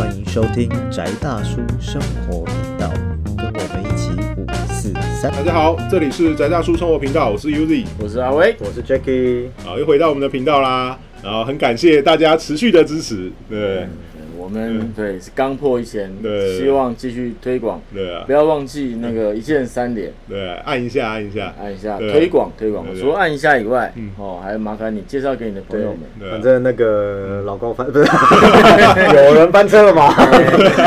欢迎收听宅大叔生活频道，跟我们一起五四三。大家好，这里是宅大叔生活频道，我是 Uzi 我是阿威，我是 Jacky，好，又回到我们的频道啦。然后很感谢大家持续的支持，对我们对。是刚破一千，对希望继续推广，对啊。不，要忘记那个一键三连，对啊，按一下，按一下，按一下推广推广。除了按一下以外嗯，哦，还麻烦你介绍给你的朋友们。反正那个老高翻 不是 有人翻车了嘛？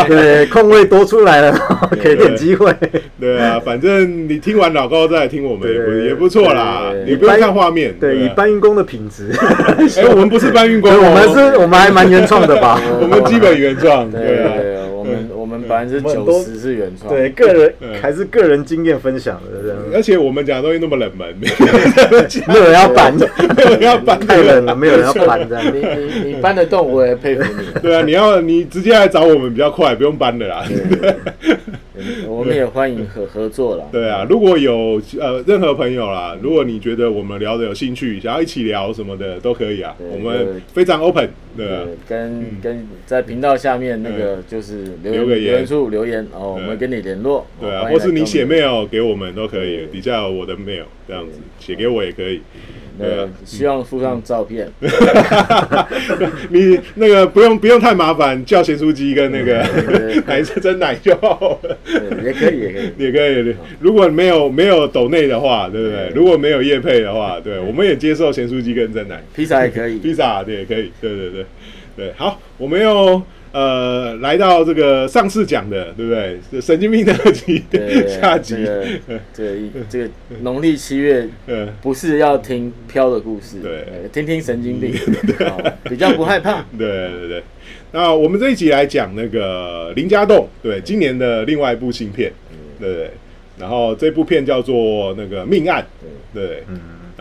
对，空位多出来了，给点机会。对啊，反正你听完老高再来听我们也也不错啦你不用看画面，对，以啊。搬运工的品质，哎，我们不是搬运工我们是，我们还蛮原创的吧？我们基本原创，对对啊，我们我们百分之九十是原创。对，个人嗯还是个人经验分享的，这样。而且我们讲的东西那么冷门，没有人要搬，没有人要搬太冷了，没有人要搬这样。你你你搬得动，我也佩服你。对啊，你要你直接来找我们比较快，不用搬的啦。对我们也欢迎合合作啦。对啊，如果有呃任何朋友啦，如果你觉得我们聊的有兴趣，想要一起聊什么的都可以啊，我们非常 open，对跟跟在频道下面那个就是留留个言留言处留言哦，我们跟你联络。对啊，或是你写 mail 给我们都可以，底下有我的 mail 这样子，写给我也可以。对呃啊，希望附上照片。你那个不用不用太麻烦，叫咸酥鸡跟那个对 奶真奶就好了。也可以，也可以。也可以，如果没有没有抖内的话，对不对？如果没有叶配的话，对，我们也接受咸酥鸡跟真奶。披萨也可以。披萨对也可以，对对对对，好，我们又呃来到这个上次讲的，对不对？神经病特辑对，下集。这，个 这个这个农历七月嗯，不是要听飘的故事，对。呃听听神经病，哦比较不害怕。对对对。那我们这一集来讲那个林家栋，对，今年的另外一部新片，对？然后这部片叫做那个命案，对，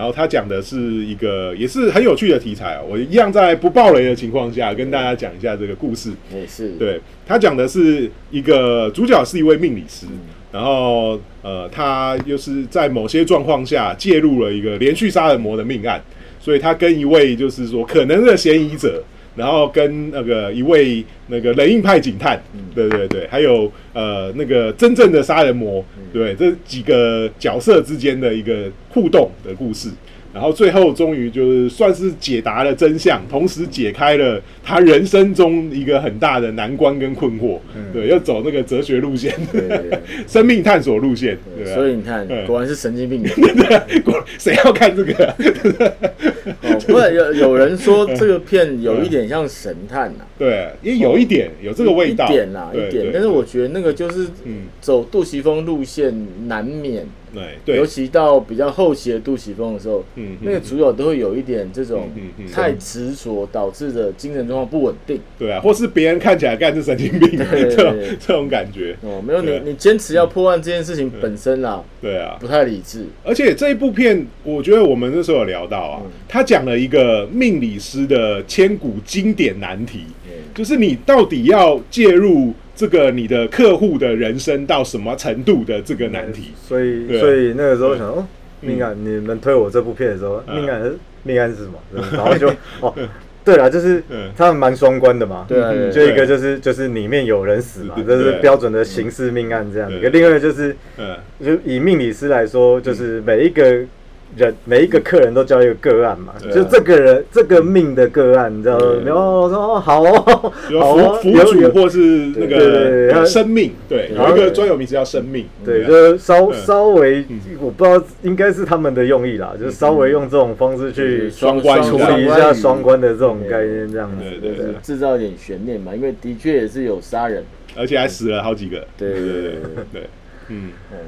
然后他讲的是一个也是很有趣的题材哦。我一样在不爆雷的情况下跟大家讲一下这个故事。也是，对他讲的是一个主角是一位命理师，然后呃，他又是在某些状况下介入了一个连续杀人魔的命案，所以他跟一位就是说可能的嫌疑者。然后跟那个一位那个冷硬派警探，对对对，还有呃那个真正的杀人魔，对这几个角色之间的一个互动的故事。然后最后终于就是算是解答了真相，同时解开了他人生中一个很大的难关跟困惑。对，要走那个哲学路线，对对对生命探索路线？所以你看嗯，果然是神经病人。果谁要看这个？哦，不然有有人说这个片有一点像神探呐，对，也有一点有这个味道，一点啦，对一点。但是我觉得那个就是嗯走杜琪峰路线难免，对对，尤其到比较后期的杜琪峰的时候，嗯那个主角都会有一点这种太执着导致的精神状况不稳定。对啊，或是别人看起来干是神经病，对 这种这种感觉，哦，没有你，你坚持要破案这件事情本身啦，对啊。不太理智。而且这一部片，我觉得我们那时候有聊到啊，他讲了一个命理师的千古经典难题，就是你到底要介入这个你的客户的人生到什么程度的这个难题。所以所以那个时候想哦，命案，你们推我这部片的时候，嗯命案是命案是什么？然后就 哦，对了，就是嗯他们蛮双关的嘛。对就一个就是就是里面有人死嘛，这是标准的刑事命案这样。一个另外一个就是嗯，就以命理师来说，就是每一个。人每一个客人都叫一个个案嘛，就这个人这个命的个案，你知道吗？然后我说哦好哦，有好哦辅辅主或是那个生命，对，然后有一个专有名词叫生命，对，啊就是稍嗯。稍微，我不知道应该是他们的用意啦，就是稍微用这种方式去双关处理一下双关的这种概念，这样子。对对对。制造一点悬念嘛，因为的确也是有杀人，而且还死了好几个，对对对对对。对，嗯。嗯，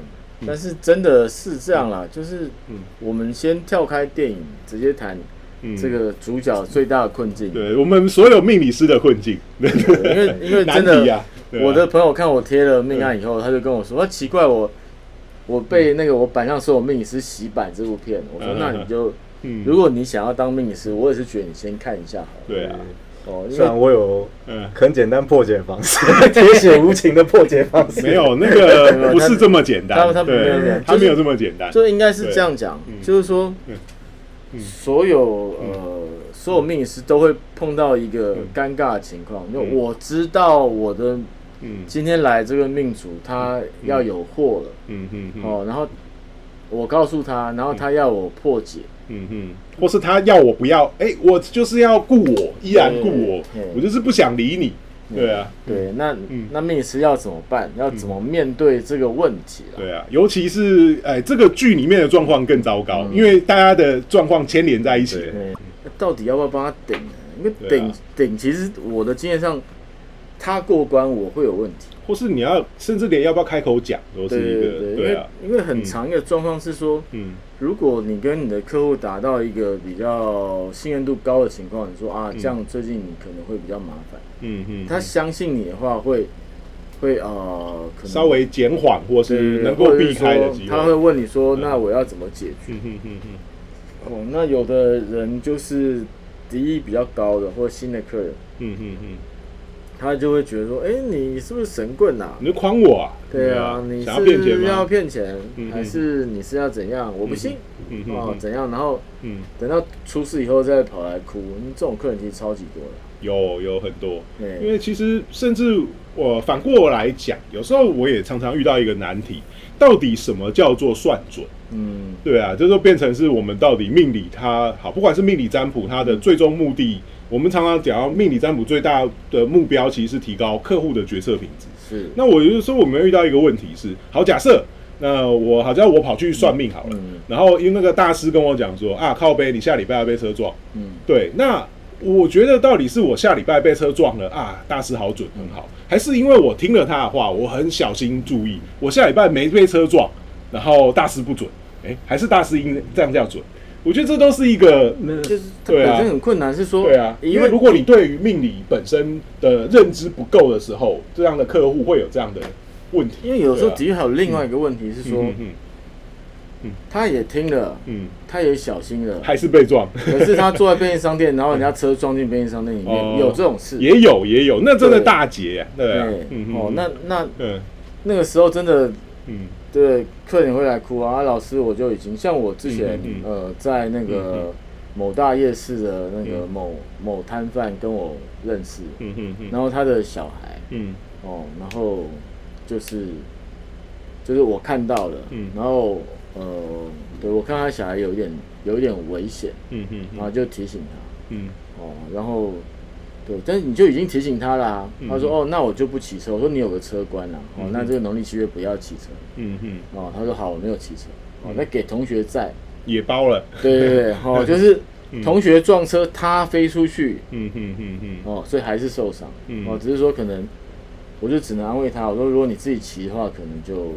但是真的是这样啦，就是嗯。我们先跳开电影，直接谈嗯，这个主角最大的困境。对我们所有命理师的困境，因为因为 真的啊，啊。我的朋友看我贴了命案以后，他就跟我说：“啊，奇怪，我我被那个我板上所有命理师洗版这部片。”我说嗯：“那你就，嗯。如果你想要当命理师，我也是觉得你先看一下好了。对啊，哦，虽然我有嗯。很简单破解方式，铁血无情的破解方式，没有那个 不是这么简单，他他对没有他没有这么简单，就应该是这样讲，嗯。就是说所有呃所有命理师都会碰到一个尴尬的情况，因为嗯。我知道我的嗯。今天来这个命主他要有货了，嗯嗯嗯。哦，然后我告诉他，然后他要我破解，嗯哼，或是他要我不要，哎，我就是要顾我，依然顾我对对，我就是不想理你，对啊，对，那嗯。那命理师要怎么办？要怎么面对这个问题啊？对啊，尤其是哎，这个剧里面的状况更糟糕，嗯。因为大家的状况牵连在一起。对。对，那到底要不要帮他顶呢？因为对啊。顶顶，其实我的经验上，他过关我会有问题。或是你要，甚至连要不要开口讲都是一个，对啊，因为很长一个状况是说，嗯。如果你跟你的客户达到一个比较信任度高的情况，你说啊，这样最近你可能会比较麻烦。嗯嗯，他相信你的话会，会呃，可能稍微减缓或是能够避开的机会。他会问你说，嗯。那我要怎么解决？嗯嗯嗯嗯。哦，那有的人就是敌意比较高的，或新的客人，嗯嗯嗯，他就会觉得说，哎、你是不是神棍啊？你就诓我啊？对啊，你想要骗钱是要吗？骗钱，还是你是要怎样？我不信。哦怎样？然后嗯，等到出事以后再跑来哭，嗯这种客人其实超级多的。有有很多，因对，为其实甚至我反过来讲，有时候我也常常遇到一个难题，到底什么叫做算准？嗯，对啊，这就变成是我们到底命理它好，不管是命理占卜，它的最终目的，我们常常讲到命理占卜最大的目标其实是提高客户的决策品质。是，那我就是说我们遇到一个问题是，好，假设那我好像我跑去算命好了，嗯。然后因为那个大师跟我讲说啊，靠背，你下礼拜要被车撞，嗯，对，那我觉得到底是我下礼拜被车撞了啊，大师好准很好，还是因为我听了他的话，我很小心注意，我下礼拜没被车撞，然后大师不准，诶，还是大师应这样叫准？我觉得这都是一个。就是它对啊。本身很困难，是说，对啊，因因为为如果你对于命理本身的认知不够的时候，这样的客户会有这样的问题。因为有时候对啊。的确还有另外一个问题是说，嗯嗯他也听了，嗯，他也小心了，还是被撞，可是他坐在便利商店，然后人家车撞进便利商店里面，哦。有这种事。也有也有，那真的对。大劫啊，对。啊，，嗯。哦，那那嗯。那个时候真的嗯对，客人会来哭啊，啊老师我就已经像我之前、嗯嗯嗯。呃在那嗯个某大夜市的那个嗯某、某摊贩跟我认识，嗯然后他的小孩嗯。哦，然后就是就是我看到了，嗯。然后呃对我看他小孩有一点有一点危险，嗯嗯。然后就提醒他嗯。哦，然后。对，但是你就已经提醒他啦、啊他说：“哦，那我就不骑车。”我说：“你有个车关啦、哦，嗯那这个农历七月不要骑车。”嗯哼，哦，他说好，我没有骑车。哦嗯，那给同学在。也包了，对对对，哦，就是嗯同学撞车，他飞出去，嗯嗯嗯嗯哦，所以还是受伤。嗯哦，只是说可能，我就只能安慰他，我说如果你自己骑的话，可能就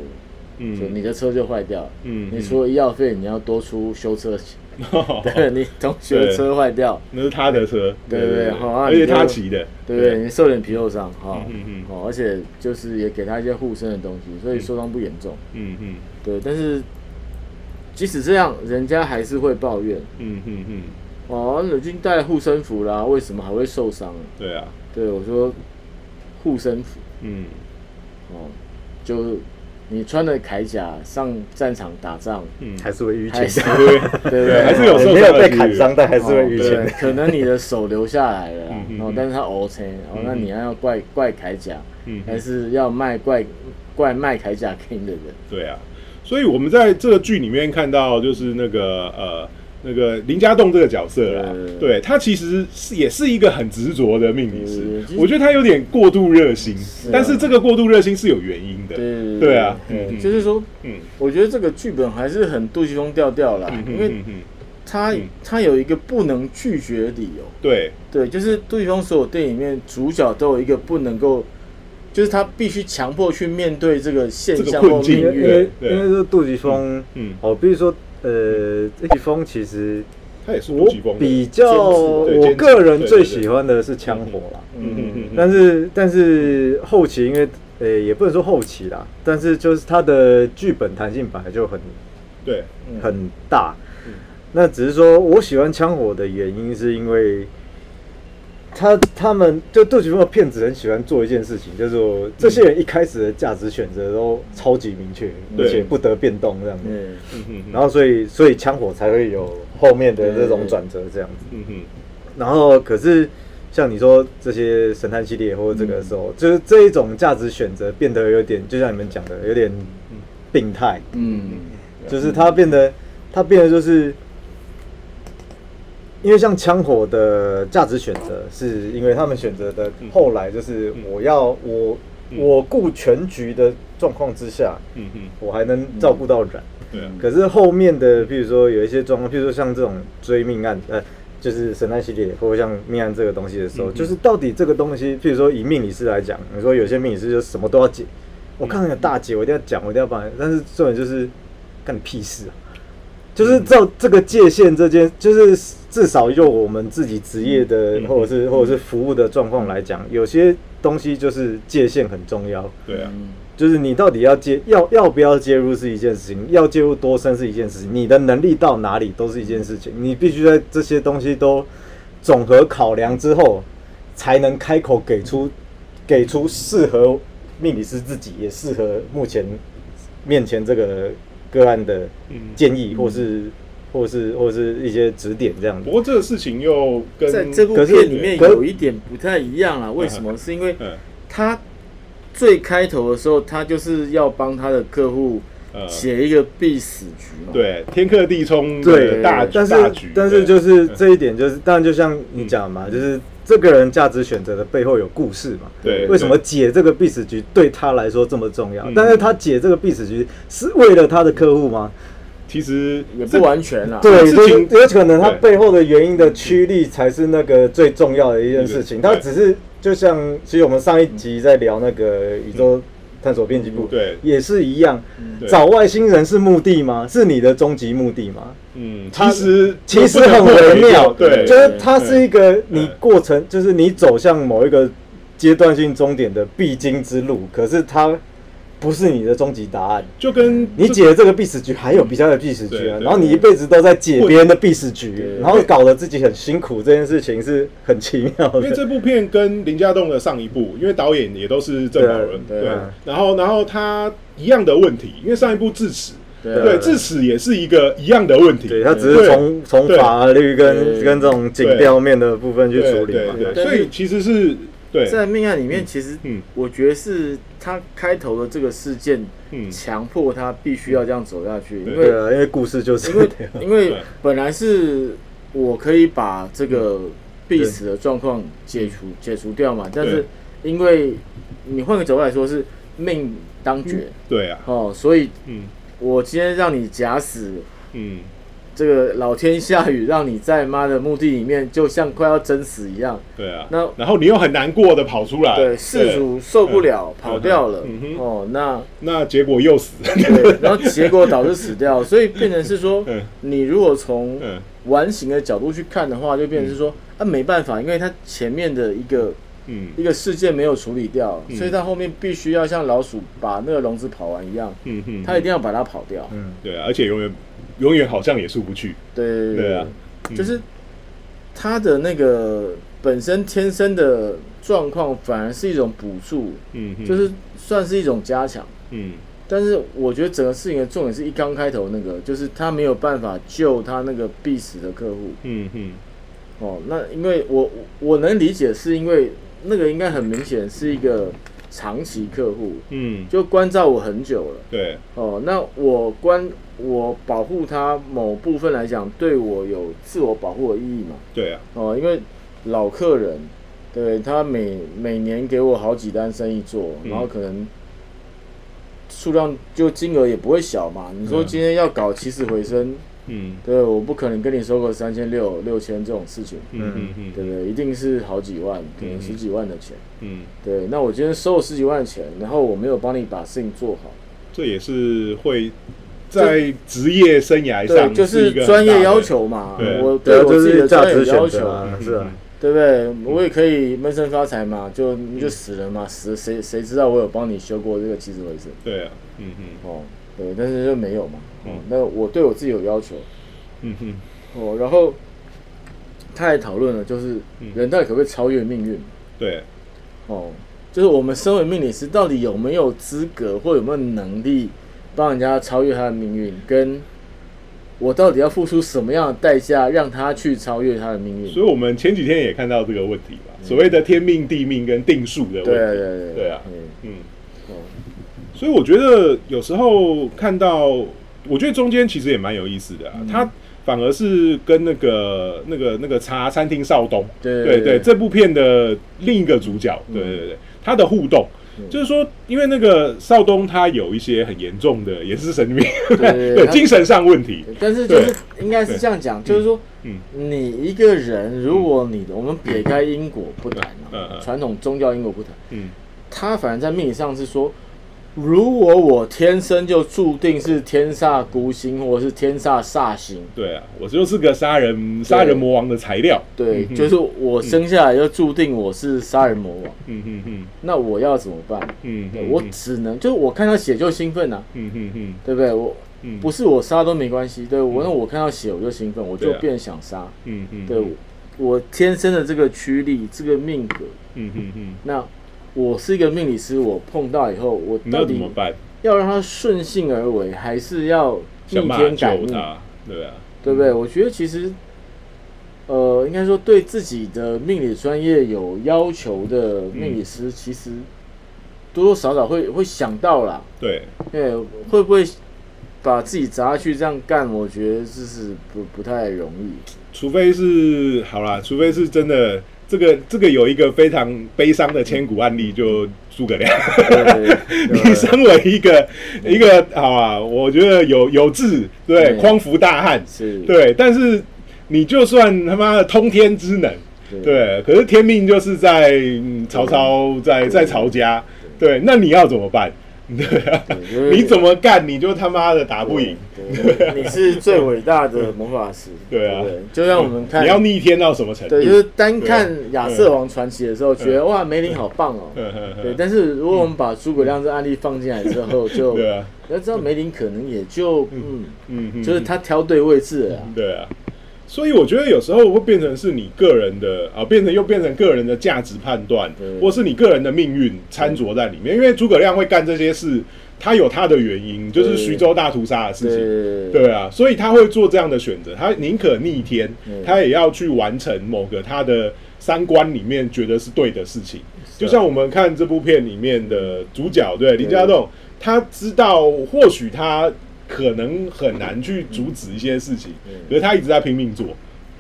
就嗯你的车就坏掉了。嗯你除了医药费，你要多出修车钱。哦 对，你同学的车坏掉，那是他的车，对对对好啊而且他骑的，对不对？你受点皮肉伤，哈。嗯嗯嗯，哦，而且就是也给他一些护身的东西，所以受伤不严重。嗯嗯。对，但是即使这样，人家还是会抱怨。嗯嗯嗯，哦，已经带护身符啦，为什么还会受伤？对啊，对我说，护身符。嗯。哦，就你穿了铠甲上战场打仗，嗯，还是会淤还是青，对 对不对？还是有受没有被砍伤，但还是会淤青。可能你的手留下来了啦嗯，嗯然后但是他 O K，哦嗯，那你要怪怪铠甲，嗯还是要卖怪怪卖铠甲给你的人？对啊，所以我们在这个剧里面看到，就是那个呃。那个林家栋这个角色啊，对。对他其实是也是一个很执着的命理师。我觉得他有点过度热心，啊。但是这个过度热心是有原因的，对对啊。嗯就是说，嗯。我觉得这个剧本还是很杜琪峰调调啦，嗯因为他嗯他有一个不能拒绝的理由。对，对，就是杜琪峰所有电影里面主角都有一个不能够，就是他必须强迫去面对这个现这个象或困境命运。因为因为对因为说杜琪峰，嗯，哦，比如说呃，这一封其实它也是我比较，我个人最喜欢的是枪火啦。嗯嗯嗯，但是但是后期因为呃也不能说后期啦，但是就是它的剧本弹性本来就很对，嗯很大嗯。那只是说我喜欢枪火的原因是因为。他他们就杜琪峰的骗子很喜欢做一件事情，就是说这些人一开始的价值选择都超级明确，而且不得变动这样子。嗯，嗯嗯，然后所以所以枪火才会有后面的这种转折这样子。然后可是像你说这些神探系列或者这个时候，就是这一种价值选择变得有点，就像你们讲的，有点病态，嗯，就是它变得它变得就是。因为像枪火的价值选择，是因为他们选择的后来就是我要我我顾全局的状况之下，嗯嗯，我还能照顾到人。对啊，可是后面的，譬如说有一些状况，譬如说像这种追命案，呃，就是神探系列，或者像命案这个东西的时候，嗯就是到底这个东西，譬如说以命理师来讲，你说有些命理师就什么都要解，我看到有大姐，我一定要讲，我一定要帮你，但是重点就是干你屁事啊！就是照这个界限这件，就是至少用我们自己职业的嗯或者是或者是服务的状况来讲，有些东西就是界限很重要。对啊，嗯就是你到底要接要要不要介入是一件事情，要介入多深是一件事情，你的能力到哪里都是一件事情，你必须在这些东西都总和考量之后，才能开口给出给出适合命理师自己，也适合目前面前这个个案的嗯建议，或是或是或是一些指点这样子不。过这个事情又跟在这部片里面有一点不太一样啦。为什么？是因为嗯他最开头的时候，他就是要帮他的客户呃写一个必死局嘛。对天克地冲对的大但是大局，但是对就是这一点，就是当然就像你讲的嘛，就是这个人价值选择的背后有故事嘛。对为什么解这个必死局对他来说这么重要嗯？但是他解这个必死局是为了他的客户吗？其实也不完全啦。对，就是有可能他背后的原因的驱力才是那个最重要的一件事情。他只是就像，其实我们上一集在聊那个宇宙探索编辑部，对也是一样。找外星人是目的吗？是你的终极目的吗？嗯，其实其实很微妙，对，就是它是一个你过程，就是你走向某一个阶段性终点的必经之路，可是它不是你的终极答案。就跟你解了这个必死局，还有比较的必死局啊，然后你一辈子都在解别人的必死局，然后搞得自己很辛苦，这件事情是很奇妙的。因为这部片跟林家栋的上一部，因为导演也都是郑宝人，对然后然后他一样的问题，因为上一部智齿，对对，智齿也是一个一样的问题，对他只是从从法律跟跟这种警调面的部分去处理嘛。对所以其实是对，在命案里面，其实嗯。我觉得是他开头的这个事件嗯。强迫他必须要这样走下去，对。因为因为故事就是因为因为本来是我可以把这个必死的状况解除解除掉嘛，但是因为你换个角度来说是命当绝对啊，哦，所以嗯。我今天让你假死，嗯这个老天下雨让你在妈的墓地里面就像快要真死一样，对啊，那然后你又很难过的跑出来，对事主受不了跑掉了。哦，那那结果又死，对，然后结果导致死掉，所以变成是说 嗯，你如果从嗯。完形的角度去看的话，就变成是说啊没办法，因为他前面的一个嗯。一个事件没有处理掉，嗯。所以他后面必须要像老鼠把那个笼子跑完一样，嗯嗯，他一定要把它跑掉。嗯，对啊，而且永远永远好像也出不去，对对啊，就是他的那个本身天生的状况反而是一种补助，就是算是一种加强。嗯。但是我觉得整个事情的重点是一刚开头那个，就是他没有办法救他那个必死的客户。嗯嗯。哦，那因为我我能理解，是因为那个应该很明显是一个长期客户，嗯，就关照我很久了。对，哦，那我关我保护他某部分来讲，对我有自我保护的意义嘛？对啊，哦，因为老客人，对他每每年给我好几单生意做，嗯然后可能数量就金额也不会小嘛。你说嗯今天要搞起死回生，嗯对，我不可能跟你收个三千六六千这种事情。嗯嗯嗯，对不对？一定是好几万，可能嗯十几万的钱。嗯，对，那我今天收了十几万的钱，然后我没有帮你把事情做好，这也是会在职业生涯上对，就是专业要，求嘛。我对我自己是价的专业值要求，是啊，对不对？我也可以闷声发财嘛，就你就死了嘛，死了谁谁知道我有帮你修过这个起死回生？对啊，嗯嗯哦，对，但是就没有嘛。哦嗯，那我对我自己有要求。嗯哼哦，然后他还讨论了，就是嗯人到底可不可以超越命运？对，哦，就是我们身为命理师，到底有没有资格或有没有能力帮人家超越他的命运？跟我到底要付出什么样的代价，让他去超越他的命运？所以我们前几天也看到这个问题吧，所谓的天命、地命跟定数的问题。对啊对对对啊，嗯嗯。哦所以我觉得有时候看到，我觉得中间其实也蛮有意思的啊。嗯。他反而是跟那个那个那个茶餐厅少东，对对对，这部片的另一个主角，嗯。对对对，他的互动。就是说，因为那个少东他有一些很严重的，也是神经病，对 精神上问题，但是就是应该是这样讲，就是说，嗯你一个人，如果你我们撇开因果不谈嗯。嗯啊，传统宗教因果不谈，嗯。他反而在命理上是说，如果我天生就注定是天煞孤星或者是天煞煞星，对啊，我就是个杀人杀人魔王的材料，对，嗯就是我生下来就注定我是杀人魔王，嗯嗯嗯那我要怎么办？嗯对我只能就是我看到血就兴奋啊，嗯嗯嗯对不对？我嗯。不是我杀都没关系，对我那我看到血我就兴奋，我就变想杀。嗯嗯，对，我天生的这个驱力，这个命格，嗯嗯嗯，那我是一个命理师，我碰到以后，我到底要怎么办？要让他顺性而为，还是要逆天改命？对啊，对不对？我觉得其实，呃，应该说对自己的命理专业有要求的命理师，其实多多少少会会想到啦，对，对，会不会把自己砸下去这样干？我觉得这是不不太容易。除非是好啦，除非是真的，这个这个有一个非常悲伤的千古案例，就诸葛亮。对 你身为一个一个好啊，我觉得有有志，对，匡扶大汉，是，对，但是你就算他妈的通天之能，对，可是天命就是在、嗯曹操在在曹家，对，那你要怎么办？对啊，对就是你怎么干你就他妈的打不赢，对你是最伟大的魔法师。对啊。不就让我们看，你要逆天到什么程度？对，就是单看亚瑟王传奇的时候，觉得哇，梅林好棒哦。对，但是如果我们把诸葛亮这案例放进来之后，就对啊，要知道梅林可能也就嗯，嗯嗯，就是他挑对位置了啊。对啊，所以我觉得有时候会变成是你个人的啊，变成又变成个人的价值判断，或是你个人的命运掺着在里面。因为诸葛亮会干这些事，他有他的原因，就是徐州大屠杀的事情。对对啊，所以他会做这样的选择，他宁可逆天嗯，他也要去完成某个他的三观里面觉得是对的事情。就像我们看这部片里面的主角，对林家栋，他知道或许他可能很难去阻止一些事情，可是他一直在拼命做。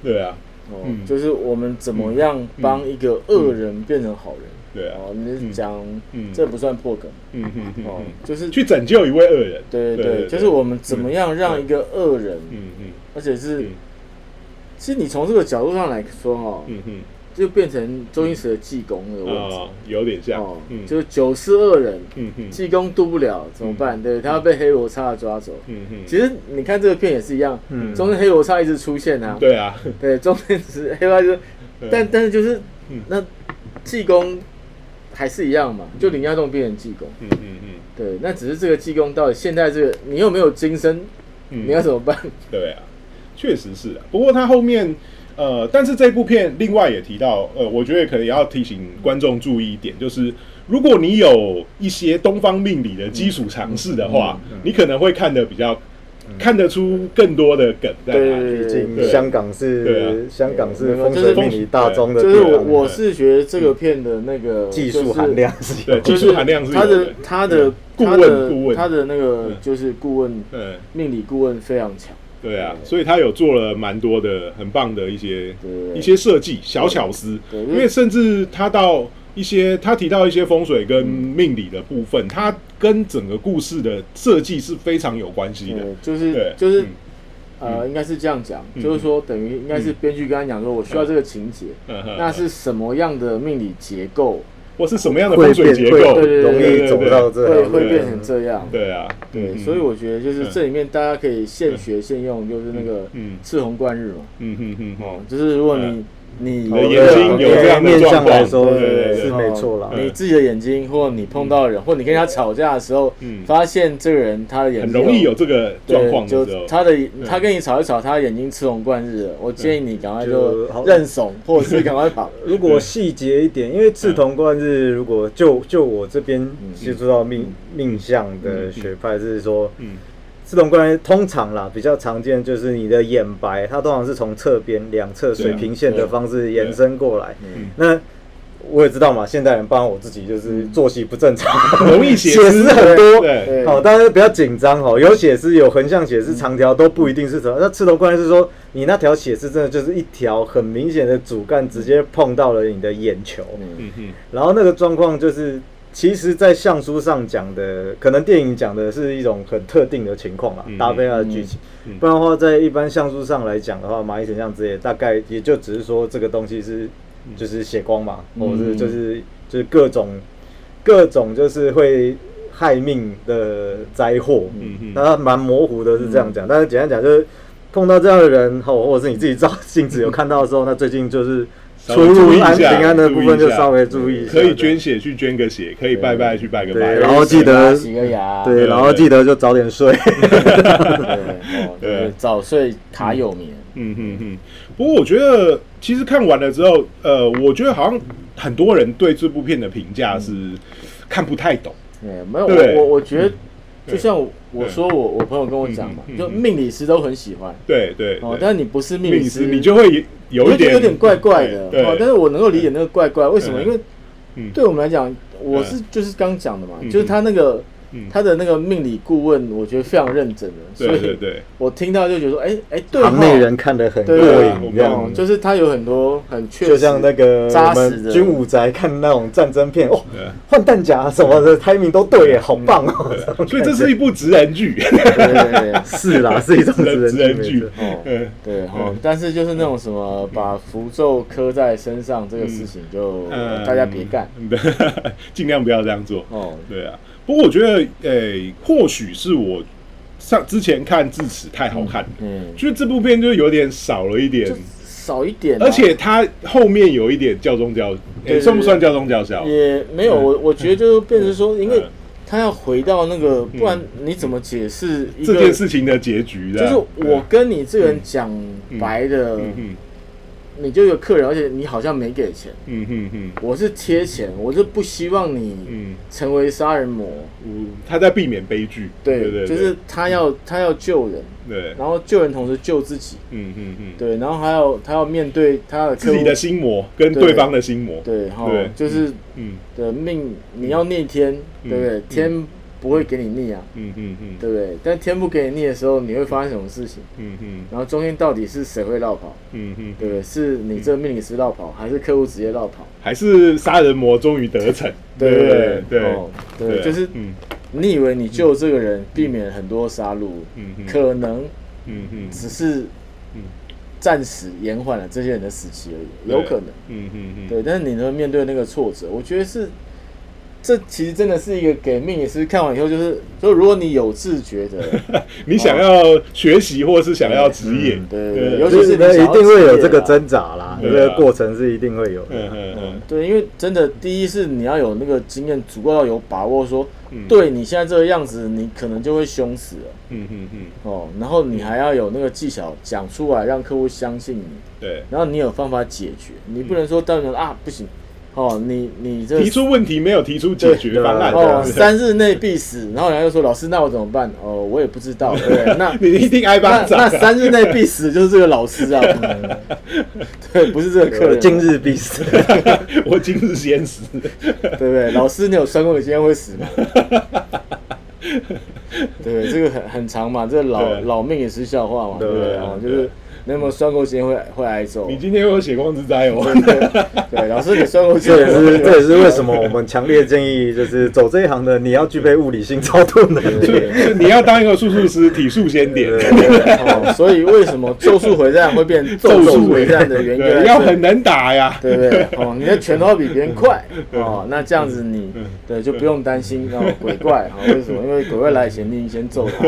对啊，哦嗯，就是我们怎么样帮一个恶人变成好人。对啊，哦，你讲嗯这不算破梗。嗯嗯嗯哦嗯，，就是去拯救一位恶人。对对对对，就是我们怎么样让一个恶人，嗯嗯而且是嗯，其实你从这个角度上来说哈，嗯嗯就变成周星驰的济公的问题。啊，有点像哦，嗯，就是九世恶人，嗯嗯。济公渡不了怎么办？对，他要被黑罗刹抓走。嗯嗯，其实你看这个片也是一样，嗯。中间黑罗刹一直出现啊，对啊，对，中间只是黑罗刹就是，但但是就是嗯。那济公还是一样嘛，就林家栋变成济公，嗯嗯嗯。对，那只是这个济公到底现在这个你又没有今生，嗯，你要怎么办？对啊，确实是啊。不过他后面，呃，但是这部片另外也提到，呃，我觉得可能也要提醒观众注意一点，就是如果你有一些东方命理的基础常识的话，你可能会看得比较看得出更多的梗在哪里。对毕竟对香港对啊。是香港是风水命理大宗的就是，我我是觉得这个片的那个技术含量是技术含量是有他的的。他的顾问顾问。他的那个嗯就是顾问嗯，命理顾问非常强，对啊，所以他有做了蛮多的很棒的一些一些设计小巧思，因为甚至他到一些他提到一些风水跟命理的部分，他跟整个故事的设计是非常有关系的。对，就是对就是嗯。呃，应该是这样讲，嗯。就是说等于应该是编剧跟他讲说，我需要这个情节，那是什么样的命理结构或是什么样的会风水结构？对对对容易走到这会会变成这样？对啊，对，嗯所以我觉得就是嗯这里面大家可以现学现用，就是那个嗯。赤红贯日嘛，嗯哼哼哦，，就是如果你嗯你你的眼睛有这样的面相来说是没错啦。你自己的眼睛，或你碰到的人，或你跟他吵架的时候，嗯。发现这个人他的眼睛很容易有这个状况的时候，他的他跟你吵一吵，他的眼睛赤红贯日了，我建议你赶快就认怂，或者是赶快跑。如果细节一点，因为赤铜贯日，如果就就我这边接触到命命相的学派是说，嗯刺龙关通常啦比较常见就是你的眼白，它通常是从侧边两侧水平线的方式延伸过来。嗯那我也知道嘛，现代人包括我自己就是作息不正常，容易血血丝很多。好，大家不要紧张哦，有血丝、有横向血丝、长条都不一定是什么。那刺头关是说，你那条血丝真的就是一条很明显的主干直接碰到了你的眼球，嗯嗯哼，然后那个状况就是，其实，在相书上讲的，可能电影讲的是一种很特定的情况啦，嗯搭配它的剧情嗯。不然的话，在一般相书上来讲的话，蚂蚁神像之类，大概也就只是说这个东西是就是血光嘛，嗯或者是就是就是各种各种就是会害命的灾祸。嗯哼，那蛮模糊的，是这样讲。但是简单讲，就是碰到这样的人，吼，或者是你自己照 镜子有看到的时候，那最近就是出稍微注意入安平安的部分就稍微注意一下。可以捐血去捐个血，可以拜拜去拜个对拜，然后记得洗个牙，对，然后记得就早点睡。对，早睡卡有眠，嗯哼哼，不过我觉得其实看完了之后，呃，我觉得好像很多人对这部片的评价是看不太懂。对，没有对。我我我觉得，就像我说我我朋友跟我讲嘛就命理师都很喜欢对对，哦，但是你不是命理师，你就会有一点有点怪怪的对，哦，但是我能够理解那个怪怪，为什么？嗯。因为嗯。对我们来讲，我是就是刚讲的嘛，嗯就是他那个嗯。他的那个命理顾问，我觉得非常认真的，所以对对。对，我听到就觉得说，哎哎，对哈，行内人看得很过对瘾，这样哦，就是他有很多很确实，就像那个我扎实的。们军武宅看那种战争片，哦对，换弹夹什么的，timing 都对耶，好棒哦！这种所以这是一部直人剧。对对对。对是啦，是一种直人职人人剧剧。哦，嗯。对哦，但是就是那种什么把符咒刻在身上这个事情，就嗯。大家别干。嗯。尽量不要这样做。哦。对啊，不过我觉得，诶、或许是我上之前看智齿太好看了，嗯，就是这部片就有点少了一点，少一点啊，而且它后面有一点教宗教，算不算教宗教小？也没有我，我觉得就变成说，因为嗯。他要回到那个，不然你怎么解释这件事情的结局的，就是我跟你这个人讲白的，嗯哼你就有客人，而且你好像没给钱，嗯哼哼我是贴钱，我是不希望你嗯，成为杀人魔。嗯他在避免悲剧，对对，对，就是他要他要救人，对，然后救人同时救自己，嗯嗯嗯，对，然后还有他要面对他的自己的心魔跟对。对方的心魔，对，哈对，就是嗯的命，你要逆天，嗯对不对？天不会给你腻啊，嗯嗯嗯，对不对？但天不给你腻的时候，你会发生什么事情？嗯嗯然后中间到底是谁会绕跑？嗯嗯，对不对？是你这个命理师绕跑，还是客户直接绕跑？还是杀人魔终于得逞，对对对对就是嗯你以为你救这个人，避免很多杀戮，嗯哼可能嗯嗯只是嗯暂时延缓了这些人的死期而已，有可能。嗯嗯嗯，对，但是你能面对那个挫折，我觉得是，这其实真的是一个给命理师看完以后，就是，就如果你有自觉的，你想要学习或是想要职业，对对对，尤其是你一定会有这个挣扎啦，这啊。个过程是一定会有的。嗯嗯嗯。嗯，对，因为真的，第一是你要有那个经验，足够要有把握说，嗯。对你现在这个样子，你可能就会凶死了。嗯嗯嗯，哦。然后你还要有那个技巧讲出来，让客户相信你，对，然后你有方法解决，你不能说单纯啊不行哦，你你这提出问题没有提出解决方案，哦三日内必死，然后人家就说老师，那我怎么办？哦，我也不知道，对？那 你一定挨巴那掌啊，那三日内必死就是这个老师啊，对，不是这个客人，今日必死。我今日先死，对不对？老师，你有算过你今天会死吗？对？这个很很长嘛，这个老老命也是笑话嘛，对不对？对哦，就是你有没有算过今天会会挨揍？你今天会有血光之灾哦，对，老师你算过今这也是这也是为什么我们强烈建议，就是走这一行的，你要具备物理性操作能力。就你要当一个术数师，体术先点，哦，所以为什么咒术回战会变咒术回战的原因要很能打呀，对不对？哦，你的拳头比别人快 哦，那这样子你对就不用担心哦鬼怪啊、为什么？因为鬼怪来以前你先揍他，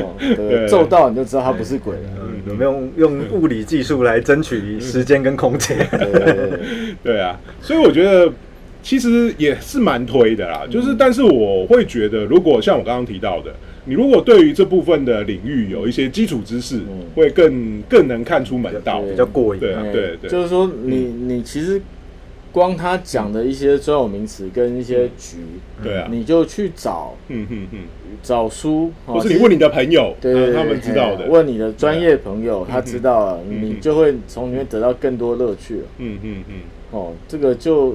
哦，对不对？对揍到你就知道他不是鬼了。嗯有没有用物理技术来争取时间跟空间？对啊，所以我觉得其实也是蛮推的啦。就是，但是我会觉得，如果像我刚刚提到的，你如果对于这部分的领域有一些基础知识，嗯会更更能看出门道。比较过瘾。对啊，哎对对，就是说你你其实光他讲的一些专有名词跟一些局，对啊，你就去找嗯嗯嗯，找书，哦或是你问你的朋友，对他们知道的，问你的专业朋友，他知道了，嗯你就会从里面得到更多乐趣了。嗯嗯嗯。哦，这个就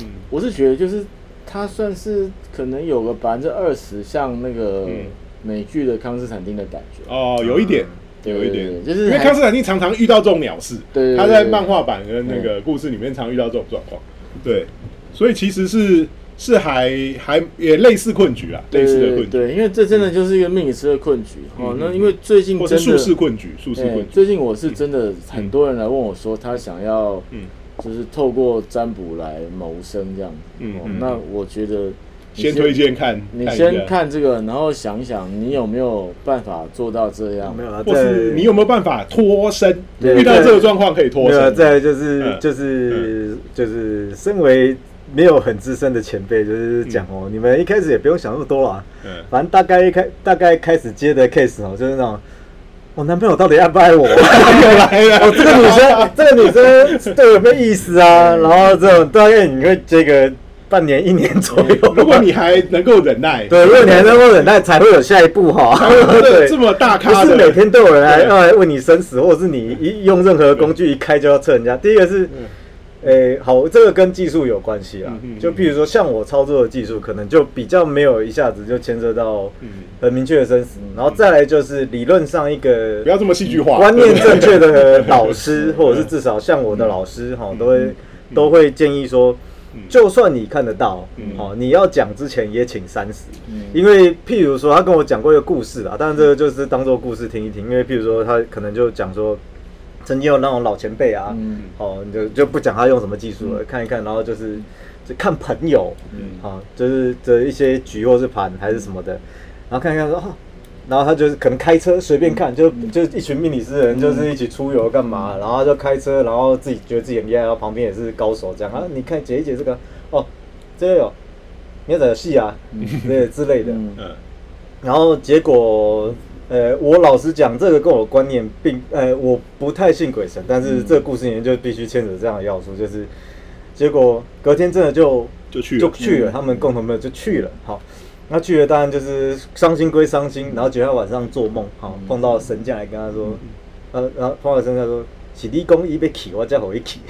嗯。我是觉得就是他算是可能有个百分之二十像那个嗯。美剧的康斯坦丁的感觉。哦，有一点，对有一点。就是因为康斯坦丁常常遇到这种鸟事，他在漫画版跟那个故事里面常遇到这种状况，对，所以其实是是还还也类似困局啊，类似的困局，对，因为这真的就是一个命理师的困局哦嗯。那因为最近或是术士困局，术士哎困局，最近我是真的很多人来问我说，他想要嗯。就是透过占卜来谋生这样。哦嗯嗯。那我觉得你先推荐看，你先，看这个，然后想一想你有没有办法做到这样。没有啊，或是你有没有办法脱身？遇到这个状况可以脱身，再来就是嗯就是就是身为没有很资深的前辈，就是讲哦，你们一开始也不用想那么多啦，嗯反正大概一开大概开始接的 case 哦，就是那种。我男朋友到底爱不爱我？又来了，我，这个女生，这个女生对我有没有意思啊？然后这种大概你会接个半年、一年左右。如果你还能够忍耐，对，如果你还能够忍耐，才会有下一步哈。这 对，这么大不咖不，是每天都有人来来问你生死，或者是你一用任何工具一开就要测人家。第一个是，诶、好，这个跟技术有关系啦嗯嗯。就譬如说，像我操作的技术，可能就比较没有一下子就牵涉到嗯很明确的生死。然后再来就是理论上一个不要这么戏剧化，观念正确的 老师，或者是至少像我的老师哈，都会都会建议说，就算你看得到，哦，你要讲之前也请三十，因为譬如说他跟我讲过一个故事啊，当然这个就是当做故事听一听，因为譬如说他可能就讲说。曾经有那种老前辈啊，嗯。哦，你就就不讲他用什么技术了，看一看，然后就是就看朋友，嗯。啊，就是这一些局或是盘还是什么的，然后看一看说哦，然后他就是可能开车随便看，就就一群命理师的人就是一起出游干嘛，然后就开车，然后自己觉得自己很厉害，然后旁边也是高手这样。啊，你看解一解这个哦，这个有，你要怎么戏啊，对之类的，嗯。嗯。然后结果，呃，我老实讲，这个跟我观念并，呃，我不太信鬼神，但是这个故事里面就必须牵扯这样的要素，就是结果隔天真的就就去了。就去了，他们共同朋友就去了，好，那去了当然就是伤心归伤心，然后觉得他晚上做梦，好碰到神将来跟他说，呃，然后碰到神将说。起立功一被起，我叫我一起，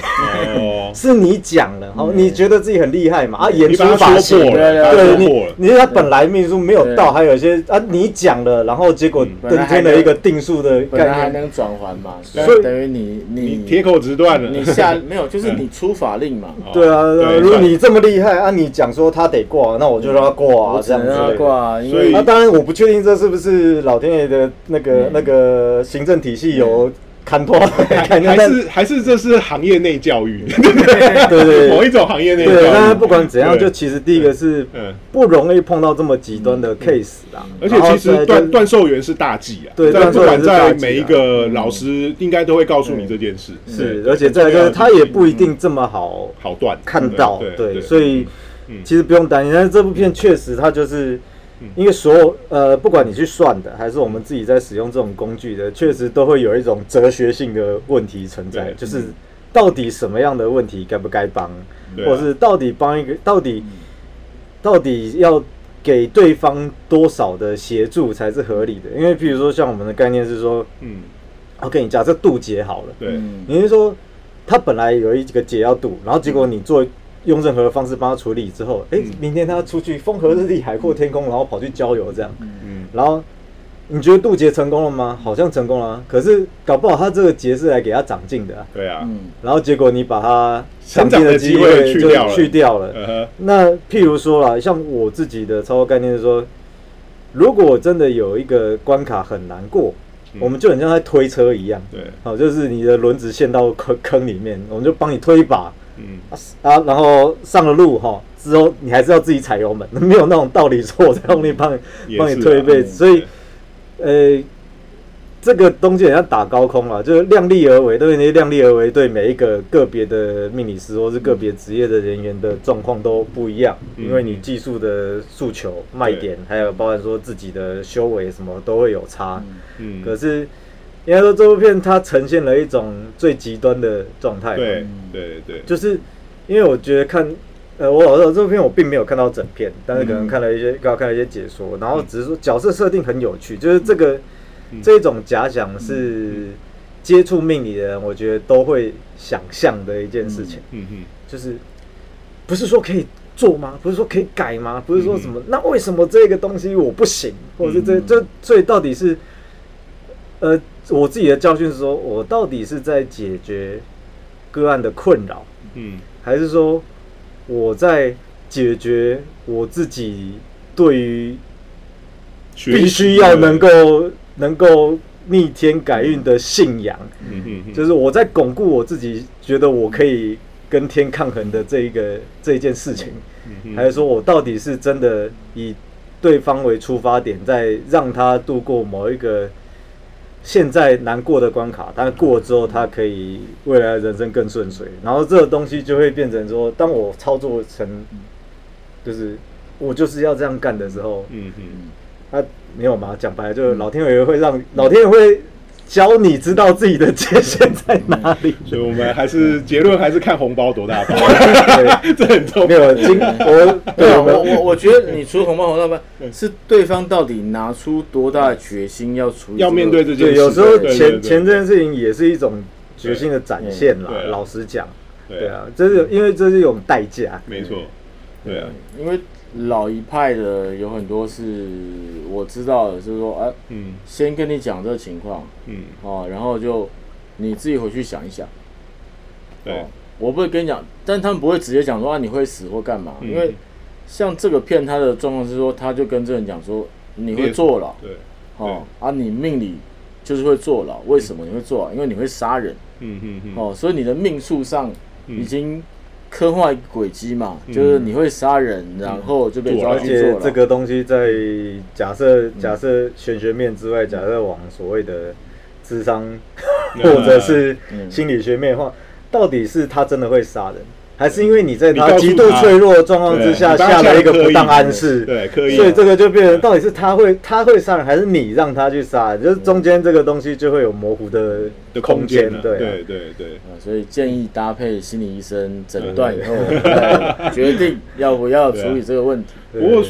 哦，是你讲了，好，你觉得自己很厉害嘛？啊，演出法行，破了，把他对你你他本来命数没有到，对。还有一些啊，你讲了，然后结果嗯登天了一个定数的本来还概念，能转还嘛，所以等于你你你铁口直断了，你下没有，就是你出法令嘛，哦。对啊，如果你这么厉害啊，你讲说他得挂，那我就让他挂啊，这样之类的。挂，因所以当然，我不确定这是不是老天爷的那个嗯。那个行政体系有看透的概还是还是这是行业内教育，对对对某一种行业内教对，育。但是不管怎样，就其实第一个是嗯，不容易碰到这么极端的 case 啊，而且其实断断寿员是大忌啊，对在不管在每一个老师应该都会告诉你这件事，是，而且再来就是他也不一定这么好好断。看到，对对，所以嗯。其实不用担心。但是这部片确实它就是，因为所有呃，不管你去算的，还是我们自己在使用这种工具的，确实都会有一种哲学性的问题存在，就是到底什么样的问题该不该帮，啊或者是到底帮一个，到底到底要。给对方多少的协助才是合理的？因为譬如说，像我们的概念是说嗯，，OK，你假设渡劫好了，对，嗯你是说他本来有一个劫要渡，然后结果你做用任何的方式帮他处理之后，哎、嗯明天他出去风和日丽、海阔天空，然后跑去郊游这样，嗯，然后你觉得渡劫成功了吗？好像成功了。啊，可是搞不好他这个劫是来给他长进的啊、对啊，嗯。然后结果你把他长进的机会就会去掉了。去掉了。呃呵那譬如说啦，像我自己的操作概念是说，如果真的有一个关卡很难过，嗯。我们就很像在推车一样，对，好，就是你的轮子陷到坑坑里面，我们就帮你推一把嗯，啊，然后上了路哈，之后你还是要自己踩油门，没有那种道理说我在用力帮你帮你推一辈子，嗯所以呃，这个东西很像打高空啊，就是量力而为，对那些量力而为，对每一个个别的命理师或是个别职业的人员的状况都不一样，嗯。因为你技术的诉求、卖点，还有包含说自己的修为什么都会有差。嗯，可是应该说这部片它呈现了一种最极端的状态，对对对，就是因为我觉得看，呃，我老实说这部片我并没有看到整片，但是可能嗯看了一些，刚好看了一些解说，然后只是说角色设定很有趣，就是这个嗯。这种假想是接触命理的人，我觉得都会想象的一件事情，嗯嗯就是不是说可以做吗？不是说可以改吗？不是说什么？那为什么这个东西我不行？或者是这嗯这所以到底是，呃，我自己的教训是说，我到底是在解决个案的困扰，嗯还是说我在解决我自己对于必须要能够能够逆天改运的信仰？嗯嗯嗯，就是我在巩固我自己觉得我可以跟天抗衡的这一个这一件事情，嗯还是说我到底是真的以对方为出发点，在让他度过某一个现在难过的关卡，但过了之后，它可以未来人生更顺遂。然后这个东西就会变成说，当我操作成就是我就是要这样干的时候，嗯嗯他没有嘛？讲白了，就是老天爷会让老天爷会教你知道自己的界限在哪里。所以我们还是结论还是看红包多大包，对。这很重没要。有经我对啊，我 我觉得你除了红包红大包，是对方到底拿出多大的决心要处理这个，要面对这件对事，有时候钱钱这件事情也是一种决心的展现啦。老实讲，对。对啊，这是因为这是一种代价。没错，对。啊，因为老一派的有很多是我知道的，就是说，哎、嗯。先跟你讲这个情况嗯，哦，然后就你自己回去想一想。对。哦，我不会跟你讲，但他们不会直接讲说啊你会死或干嘛，嗯。因为像这个片他的状况是说，他就跟这人讲说你会坐牢，对，哦啊你命里就是会坐牢，为什么你会坐牢？因为你会杀人。嗯嗯嗯，哦，所以你的命数上嗯。已经刻画一个轨迹嘛，嗯。就是你会杀人，然后就被抓而去坐牢。且这个东西在假设假设玄学面之外，假设往所谓的智商或者是嗯。心理学面的话，到底是他真的会杀人，还是因为你在他极度脆弱的状况之下下了一个不当暗示？对，所以这个就变成到底是他会他会杀人，还是你让他去杀人？就是中间这个东西就会有模糊的的空空间对啊。对对对，啊，所以建议搭配心理医生诊断以后，再 决定要不要处理这个问题。不过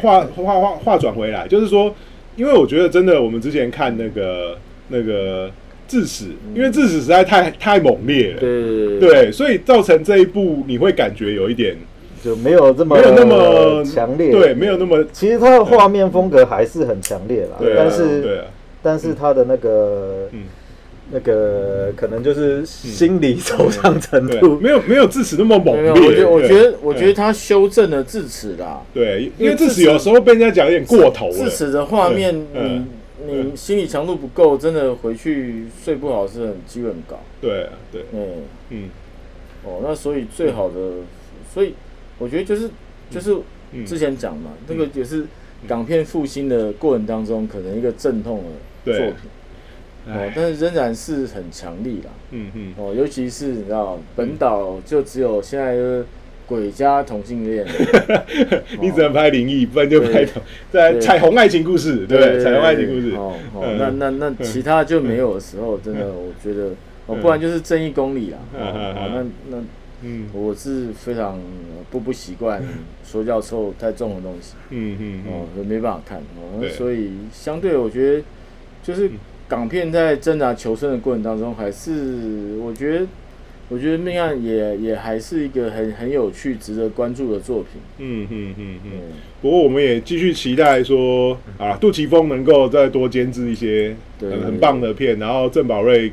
话话话话转回来，就是说，因为我觉得真的，我们之前看那个那个智齿，因为致死实在太太猛烈了，对对，所以造成这一部你会感觉有一点就没有这么没有那么强烈，对，没有那么其实它的画面风格还是很强烈啦，但是但是它的那个嗯。那个可能就是心理受伤程，度，没有没有致死那么猛，烈，我觉得我觉得我觉得得他修正了致死啦，对，因因为智齿为智齿有时候被人家讲有点过头了。智，齿的画面，嗯。你你心理强度不够，真的回去睡不好是很机会很高。对啊对，嗯，嗯。哦，那所以最好的，所以我觉得就是就是嗯，之前讲嘛，那个也是港片复兴的过程当中，可能一个阵痛的作品。哦哎，，但是仍然是很强力啦。嗯嗯，哦，尤其是你知道，本岛就只有现在就是鬼加同性恋，你只能拍灵异，不然就拍在彩虹爱情故事，对不对？彩虹爱情故事，哦那那那其他就没有的时候，真的我觉得，哦，不然就是正义公理啦。哦嗯嗯哦，那那嗯。我是非常呃不不习惯说教臭太重的东西，嗯嗯哦没办法看哦，所以相对我觉得就是港片在挣扎求生的过程当中，还是我觉得。我觉得命案也也还是一个很很有趣、值得关注的作品。嗯嗯嗯嗯。嗯，不过我们也继续期待说啊，杜琪峰能够再多监制一些对很很棒的片，然后郑宝瑞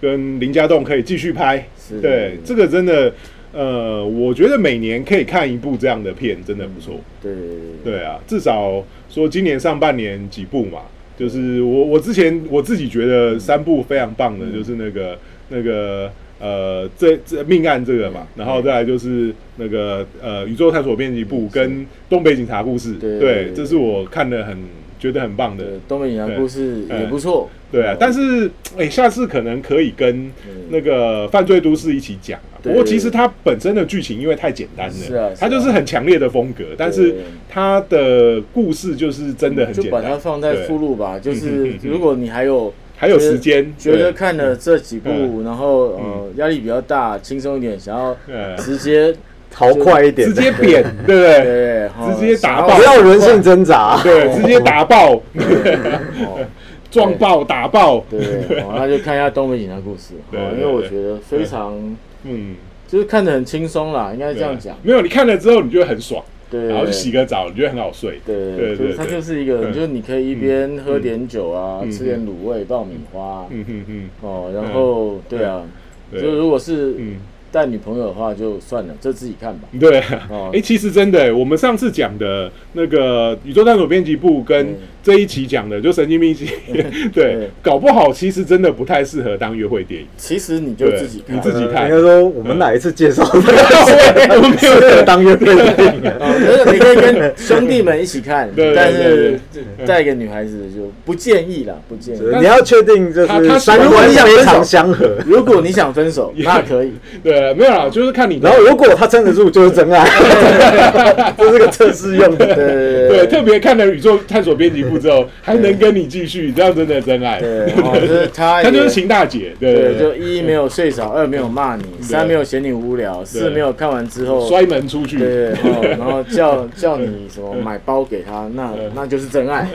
跟林家栋可以继续拍。是对，这个真的，呃，我觉得每年可以看一部这样的片，真的不错。对对对对啊，至少说今年上半年几部嘛，就是我我之前我自己觉得三部非常棒的，嗯就是那个那个呃这这命案这个嘛，然后再来就是那个呃宇宙探索编辑部跟东北警察故事，对对，这是我看的很觉得很棒的，，东北警察故事也不错。对啊，但是哎、下次可能可以跟那个犯罪都市一起讲啊。不过其实它本身的剧情因为太简单了，它就是很强烈的风格，但是它的故事就是真的很简单就把它。放在附录吧。就嗯是如果你还有还有时间，觉得看了这几部，嗯。然后呃压力比较大，轻松一点，想要呃直接逃快一点，直接扁，对不对？对，哦直接打爆。不要人性挣扎。对，直接打爆、哦。撞爆、打爆，对，哦 那就看一下东北警察故事，因对为我觉得非常嗯，就是看得很轻松啦，应该这样对。讲，没有，你看了之后，你就会很爽，对，然后去洗个澡，你觉得很好睡。对对对，就是它就是一个，嗯。就是你可以一边喝点酒啊，嗯吃点卤味、爆米花，嗯哼哼，哦，然后对啊，对。就如果是嗯，带女朋友的话，就算了，这自己看吧。对啊。哦哎、其实真的，我们上次讲的那个宇宙探索编辑部跟嗯这一期讲的就神经病系列，对对，搞不好其实真的不太适合当约会电影。其实你就自己看你。自己看呃应该说我们哪一次介绍的 我们没有适合当约会电影啊？哦，可是你可以跟兄弟们一起看，但是带个女孩子就不建议啦，不建议。你要确定就他他是三观非常相合，如果你想分手，那可以。对，没有啦，就是看你然后如果他撑得住，就是真爱，这是个测试用的。对对对，特别看了宇宙探索编辑部之后，还能跟你继续，这样真的真爱。对，哦，就是他他就是秦大姐，对就一没有睡着，二没有骂你，三没有嫌你无聊，四没有看完之后，摔门出去。对，哦，然后叫叫你什么买包给他，那那就是真爱，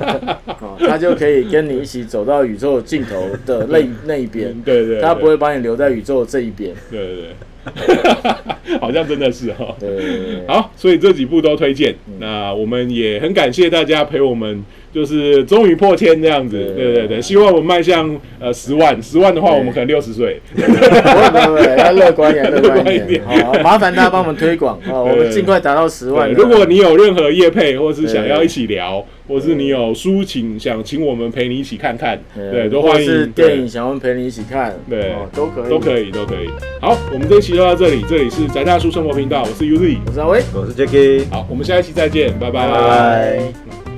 哦，他就可以跟你一起走到宇宙尽头的那那一边，对对，他不会把你留在宇宙这一边，对对对，好像真的是哈。对对对，好，所以这几部都推荐。那我们也很感谢大家陪我们，就是终于破千这样子。对对对对，希望我们迈向呃十万，十万的话我们可能六十岁。不会不会，要乐观一点，乐观一乐观一点点，好，麻烦大家帮我们推广，哦，我们尽快达到十万。如果你有任何业配，或是想要一起聊，或是你有书请想请我们陪你一起看看，对，都或欢迎。是电影对想要陪你一起看，对哦，都可以，都可以，都可以。好，我们这一期就到这里，这里是宅大叔生活频道，我是 Uzi。我是阿威，我是 Jacky，好，我们下一期再见，拜拜拜拜。